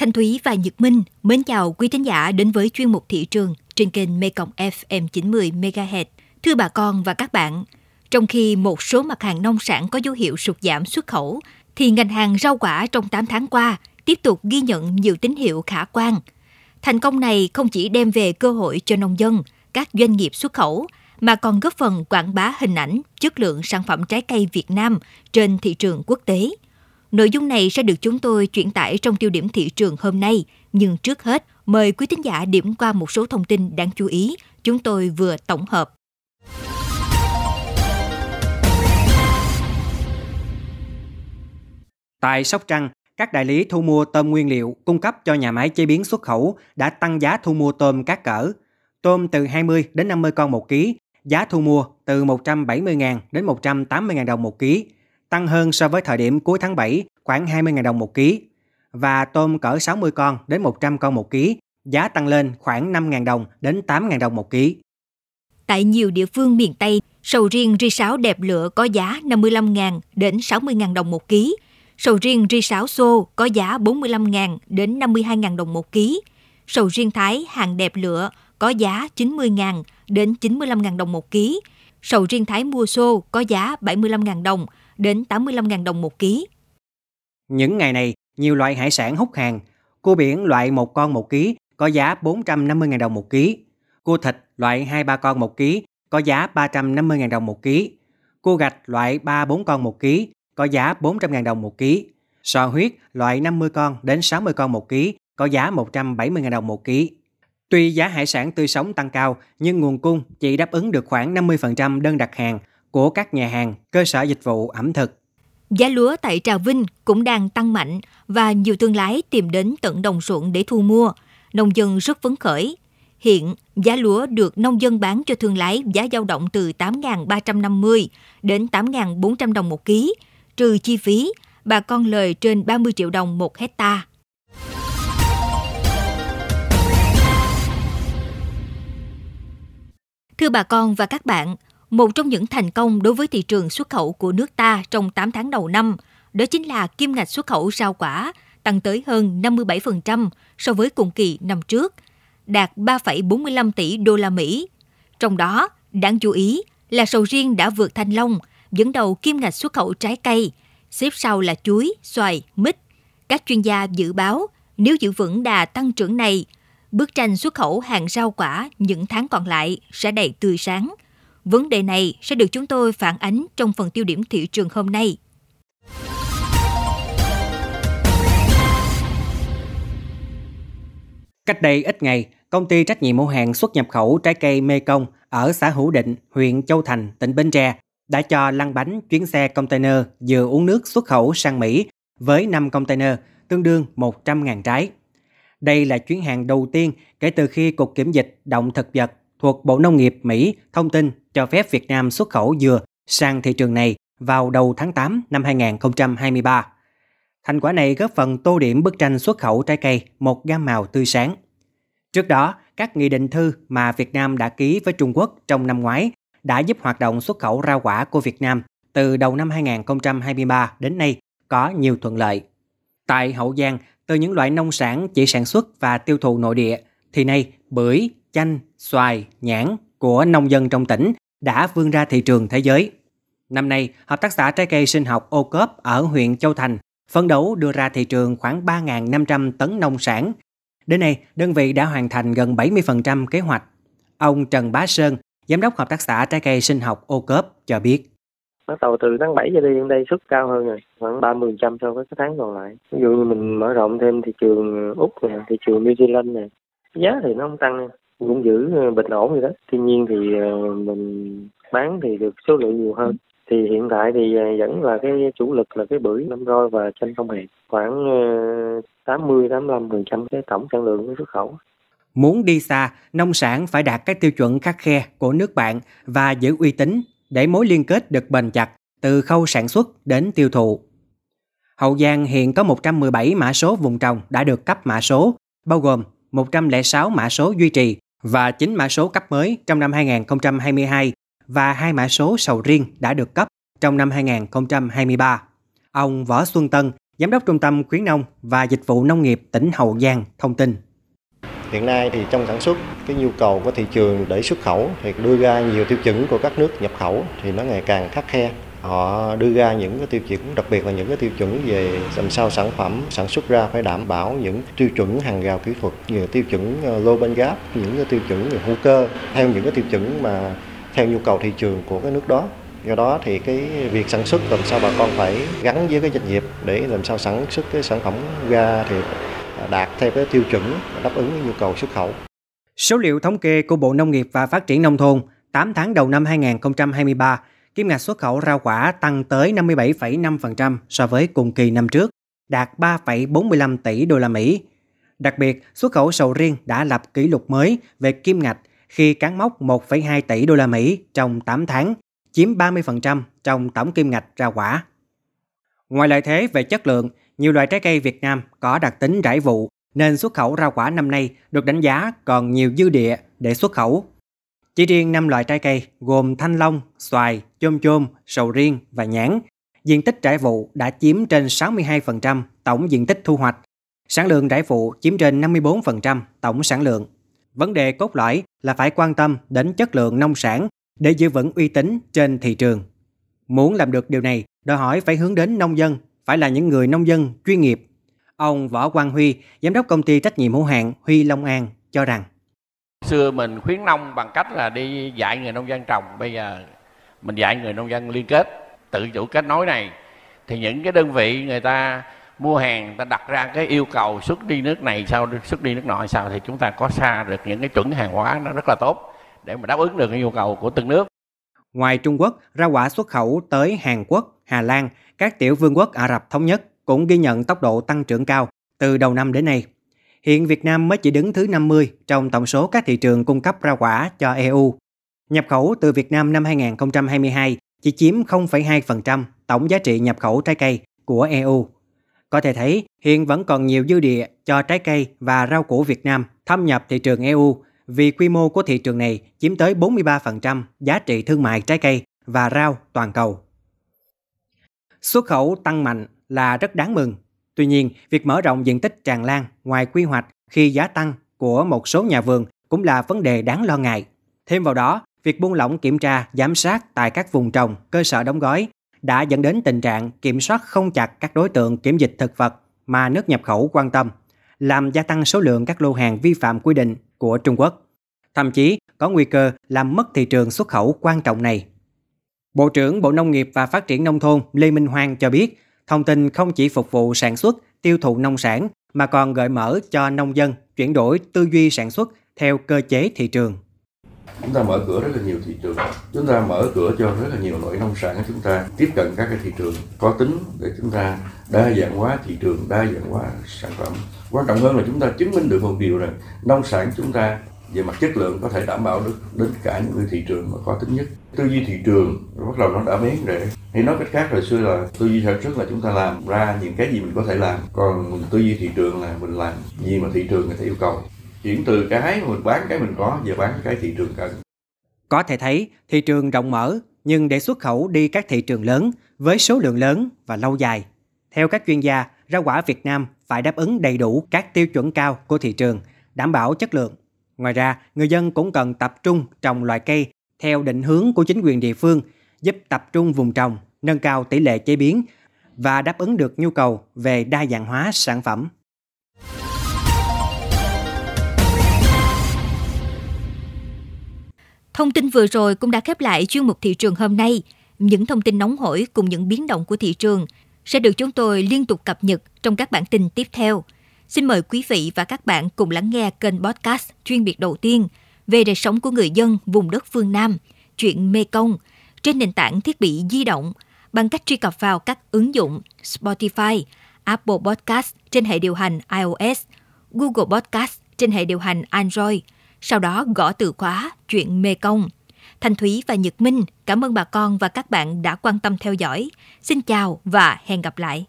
Thanh Thúy và Nhật Minh mến chào quý thính giả đến với chuyên mục thị trường trên kênh Mekong FM 90 MHz. Thưa bà con và các bạn, trong khi một số mặt hàng nông sản có dấu hiệu sụt giảm xuất khẩu, thì ngành hàng rau quả trong 8 tháng qua tiếp tục ghi nhận nhiều tín hiệu khả quan. Thành công này không chỉ đem về cơ hội cho nông dân, các doanh nghiệp xuất khẩu, mà còn góp phần quảng bá hình ảnh, chất lượng sản phẩm trái cây Việt Nam trên thị trường quốc tế. Nội dung này sẽ được chúng tôi chuyển tải trong tiêu điểm thị trường hôm nay, nhưng trước hết, mời quý thính giả điểm qua một số thông tin đáng chú ý chúng tôi vừa tổng hợp. Tại Sóc Trăng, các đại lý thu mua tôm nguyên liệu cung cấp cho nhà máy chế biến xuất khẩu đã tăng giá thu mua tôm các cỡ. Tôm từ 20 đến 50 con một ký, giá thu mua từ 170.000 đến 180.000 đồng một ký, tăng hơn so với thời điểm cuối tháng 7 khoảng 20.000 đồng một ký. Và tôm cỡ 60 con đến 100 con một ký, giá tăng lên khoảng 5.000 đồng đến 8.000 đồng một ký. Tại nhiều địa phương miền Tây, sầu riêng ri sáo đẹp lửa có giá 55.000 đến 60.000 đồng một ký, Sầu riêng ri sáo xô có giá 45.000 đến 52.000 đồng một ký. Sầu riêng Thái hàng đẹp lửa có giá 90.000 đến 95.000 đồng một ký. Sầu riêng Thái mua xô có giá 75.000 đồng đến 85.000 đồng một ký. Những ngày này, nhiều loại hải sản hút hàng. Cua biển loại một con một ký có giá 450.000 đồng một ký. Cua thịt loại 2-3 con một ký có giá 350.000 đồng một ký. Cua gạch loại 3-4 con một ký có giá 400.000 đồng một ký. Sò huyết loại 50 con đến 60 con một ký có giá 170.000 đồng một ký. Tuy giá hải sản tươi sống tăng cao, nhưng nguồn cung chỉ đáp ứng được khoảng 50% đơn đặt hàng của các nhà hàng, cơ sở dịch vụ ẩm thực. Giá lúa tại Trà Vinh cũng đang tăng mạnh và nhiều thương lái tìm đến tận đồng ruộng để thu mua. Nông dân rất phấn khởi. Hiện, giá lúa được nông dân bán cho thương lái giá dao động từ 8.350 đến 8.400 đồng một ký, trừ chi phí, bà con lời trên 30 triệu đồng một hecta. Thưa bà con và các bạn, một trong những thành công đối với thị trường xuất khẩu của nước ta trong 8 tháng đầu năm, đó chính là kim ngạch xuất khẩu rau quả tăng tới hơn 57% so với cùng kỳ năm trước, đạt 3,45 tỷ đô la Mỹ. Trong đó, đáng chú ý là sầu riêng đã vượt thanh long dẫn đầu kim ngạch xuất khẩu trái cây, xếp sau là chuối, xoài, mít. Các chuyên gia dự báo nếu giữ vững đà tăng trưởng này, bức tranh xuất khẩu hàng rau quả những tháng còn lại sẽ đầy tươi sáng. Vấn đề này sẽ được chúng tôi phản ánh trong phần tiêu điểm thị trường hôm nay. Cách đây ít ngày, công ty trách nhiệm hữu hạn xuất nhập khẩu trái cây Mê Công ở xã Hữu Định, huyện Châu Thành, tỉnh Bến Tre đã cho lăn bánh chuyến xe container vừa uống nước xuất khẩu sang Mỹ với 5 container, tương đương 100.000 trái. Đây là chuyến hàng đầu tiên kể từ khi Cục Kiểm dịch Động thực vật thuộc Bộ Nông nghiệp Mỹ thông tin cho phép Việt Nam xuất khẩu dừa sang thị trường này vào đầu tháng 8 năm 2023. Thành quả này góp phần tô điểm bức tranh xuất khẩu trái cây một gam màu tươi sáng. Trước đó, các nghị định thư mà Việt Nam đã ký với Trung Quốc trong năm ngoái đã giúp hoạt động xuất khẩu rau quả của Việt Nam từ đầu năm 2023 đến nay có nhiều thuận lợi. Tại Hậu Giang, từ những loại nông sản chỉ sản xuất và tiêu thụ nội địa, thì nay bưởi, chanh, xoài, nhãn của nông dân trong tỉnh đã vươn ra thị trường thế giới. Năm nay, Hợp tác xã trái cây sinh học ô cốp ở huyện Châu Thành phấn đấu đưa ra thị trường khoảng 3.500 tấn nông sản. Đến nay, đơn vị đã hoàn thành gần 70% kế hoạch. Ông Trần Bá Sơn, Giám đốc Hợp tác xã trái cây sinh học ô cốp cho biết. Bắt đầu từ tháng 7 giờ đi đến đây xuất cao hơn rồi, khoảng 30% so với các tháng còn lại. Ví dụ như mình mở rộng thêm thị trường Úc này thị trường New Zealand này giá thì nó không tăng cũng giữ ờ, bình ổn rồi đó. Tuy nhiên thì ờ, mình bán thì được số lượng nhiều hơn. Thì hiện tại thì ờ, vẫn là cái chủ lực là cái bưởi, năm roi và chanh không hạt. Khoảng 80 85 phần trăm cái tổng sản lượng của xuất khẩu. Muốn đi xa, nông sản phải đạt các tiêu chuẩn khắc khe của nước bạn và giữ uy tín để mối liên kết được bền chặt từ khâu sản xuất đến tiêu thụ. Hậu Giang hiện có 117 mã số vùng trồng đã được cấp mã số, bao gồm 106 mã số duy trì và 9 mã số cấp mới trong năm 2022 và hai mã số sầu riêng đã được cấp trong năm 2023. Ông Võ Xuân Tân, Giám đốc Trung tâm Khuyến nông và Dịch vụ Nông nghiệp tỉnh Hậu Giang thông tin. Hiện nay thì trong sản xuất cái nhu cầu của thị trường để xuất khẩu thì đưa ra nhiều tiêu chuẩn của các nước nhập khẩu thì nó ngày càng khắc khe. Họ đưa ra những cái tiêu chuẩn đặc biệt là những cái tiêu chuẩn về làm sao sản phẩm sản xuất ra phải đảm bảo những tiêu chuẩn hàng rào kỹ thuật như tiêu chuẩn ờ, low lô bên gáp, những cái tiêu chuẩn về hữu cơ theo những cái tiêu chuẩn mà theo nhu cầu thị trường của cái nước đó do đó thì cái việc sản xuất làm sao bà con phải gắn với cái doanh nghiệp để làm sao sản xuất cái sản phẩm ra thì đạt theo cái tiêu chuẩn đáp ứng nhu cầu xuất khẩu. Số liệu thống kê của Bộ Nông nghiệp và Phát triển Nông thôn 8 tháng đầu năm 2023, kim ngạch xuất khẩu rau quả tăng tới 57,5% so với cùng kỳ năm trước, đạt 3,45 tỷ đô la Mỹ. Đặc biệt, xuất khẩu sầu riêng đã lập kỷ lục mới về kim ngạch khi cán mốc 1,2 tỷ đô la Mỹ trong 8 tháng, chiếm 30% trong tổng kim ngạch rau quả. Ngoài lợi thế về chất lượng, nhiều loại trái cây Việt Nam có đặc tính rải vụ nên xuất khẩu rau quả năm nay được đánh giá còn nhiều dư địa để xuất khẩu. Chỉ riêng 5 loại trái cây gồm thanh long, xoài, chôm chôm, sầu riêng và nhãn, diện tích trái vụ đã chiếm trên 62% tổng diện tích thu hoạch. Sản lượng trái vụ chiếm trên 54% tổng sản lượng. Vấn đề cốt lõi là phải quan tâm đến chất lượng nông sản để giữ vững uy tín trên thị trường. Muốn làm được điều này, đòi hỏi phải hướng đến nông dân, phải là những người nông dân chuyên nghiệp. Ông Võ Quang Huy, giám đốc công ty trách nhiệm hữu hạn Huy Long An cho rằng xưa mình khuyến nông bằng cách là đi dạy người nông dân trồng bây giờ mình dạy người nông dân liên kết tự chủ kết nối này thì những cái đơn vị người ta mua hàng ta đặt ra cái yêu cầu xuất đi nước này sao xuất đi nước nọ sao thì chúng ta có xa được những cái chuẩn hàng hóa nó rất là tốt để mà đáp ứng được cái nhu cầu của từng nước. Ngoài Trung Quốc, rau quả xuất khẩu tới Hàn Quốc, Hà Lan, các tiểu vương quốc Ả Rập Thống Nhất cũng ghi nhận tốc độ tăng trưởng cao từ đầu năm đến nay. Hiện Việt Nam mới chỉ đứng thứ 50 trong tổng số các thị trường cung cấp rau quả cho EU. Nhập khẩu từ Việt Nam năm 2022 chỉ chiếm 0,2% tổng giá trị nhập khẩu trái cây của EU. Có thể thấy, hiện vẫn còn nhiều dư địa cho trái cây và rau củ Việt Nam thâm nhập thị trường EU vì quy mô của thị trường này chiếm tới 43% giá trị thương mại trái cây và rau toàn cầu. Xuất khẩu tăng mạnh là rất đáng mừng. Tuy nhiên, việc mở rộng diện tích tràn lan ngoài quy hoạch khi giá tăng của một số nhà vườn cũng là vấn đề đáng lo ngại. Thêm vào đó, việc buông lỏng kiểm tra, giám sát tại các vùng trồng, cơ sở đóng gói đã dẫn đến tình trạng kiểm soát không chặt các đối tượng kiểm dịch thực vật mà nước nhập khẩu quan tâm, làm gia tăng số lượng các lô hàng vi phạm quy định của Trung Quốc. Thậm chí có nguy cơ làm mất thị trường xuất khẩu quan trọng này. Bộ trưởng Bộ Nông nghiệp và Phát triển Nông thôn Lê Minh Hoàng cho biết, thông tin không chỉ phục vụ sản xuất, tiêu thụ nông sản mà còn gợi mở cho nông dân chuyển đổi tư duy sản xuất theo cơ chế thị trường. Chúng ta mở cửa rất là nhiều thị trường. Chúng ta mở cửa cho rất là nhiều loại nông sản của chúng ta tiếp cận các cái thị trường có tính để chúng ta đa dạng hóa thị trường, đa dạng hóa sản phẩm. Quan trọng hơn là chúng ta chứng minh được một điều rằng nông sản chúng ta về mặt chất lượng có thể đảm bảo được đến cả những người thị trường mà khó tính nhất. Tư duy thị trường bắt đầu nó đã bén rễ. Hay nói cách khác hồi xưa là tư duy sản xuất là chúng ta làm ra những cái gì mình có thể làm. Còn tư duy thị trường là mình làm gì mà thị trường người ta yêu cầu. Chuyển từ cái mình bán cái mình có về bán cái thị trường cần. Có thể thấy, thị trường rộng mở, nhưng để xuất khẩu đi các thị trường lớn với số lượng lớn và lâu dài. Theo các chuyên gia, rau quả Việt Nam phải đáp ứng đầy đủ các tiêu chuẩn cao của thị trường, đảm bảo chất lượng Ngoài ra, người dân cũng cần tập trung trồng loại cây theo định hướng của chính quyền địa phương, giúp tập trung vùng trồng, nâng cao tỷ lệ chế biến và đáp ứng được nhu cầu về đa dạng hóa sản phẩm. Thông tin vừa rồi cũng đã khép lại chuyên mục thị trường hôm nay. Những thông tin nóng hổi cùng những biến động của thị trường sẽ được chúng tôi liên tục cập nhật trong các bản tin tiếp theo. Xin mời quý vị và các bạn cùng lắng nghe kênh podcast chuyên biệt đầu tiên về đời sống của người dân vùng đất phương Nam, chuyện Mê Công, trên nền tảng thiết bị di động bằng cách truy cập vào các ứng dụng Spotify, Apple Podcast trên hệ điều hành iOS, Google Podcast trên hệ điều hành Android, sau đó gõ từ khóa chuyện Mê Công. Thanh Thúy và Nhật Minh cảm ơn bà con và các bạn đã quan tâm theo dõi. Xin chào và hẹn gặp lại.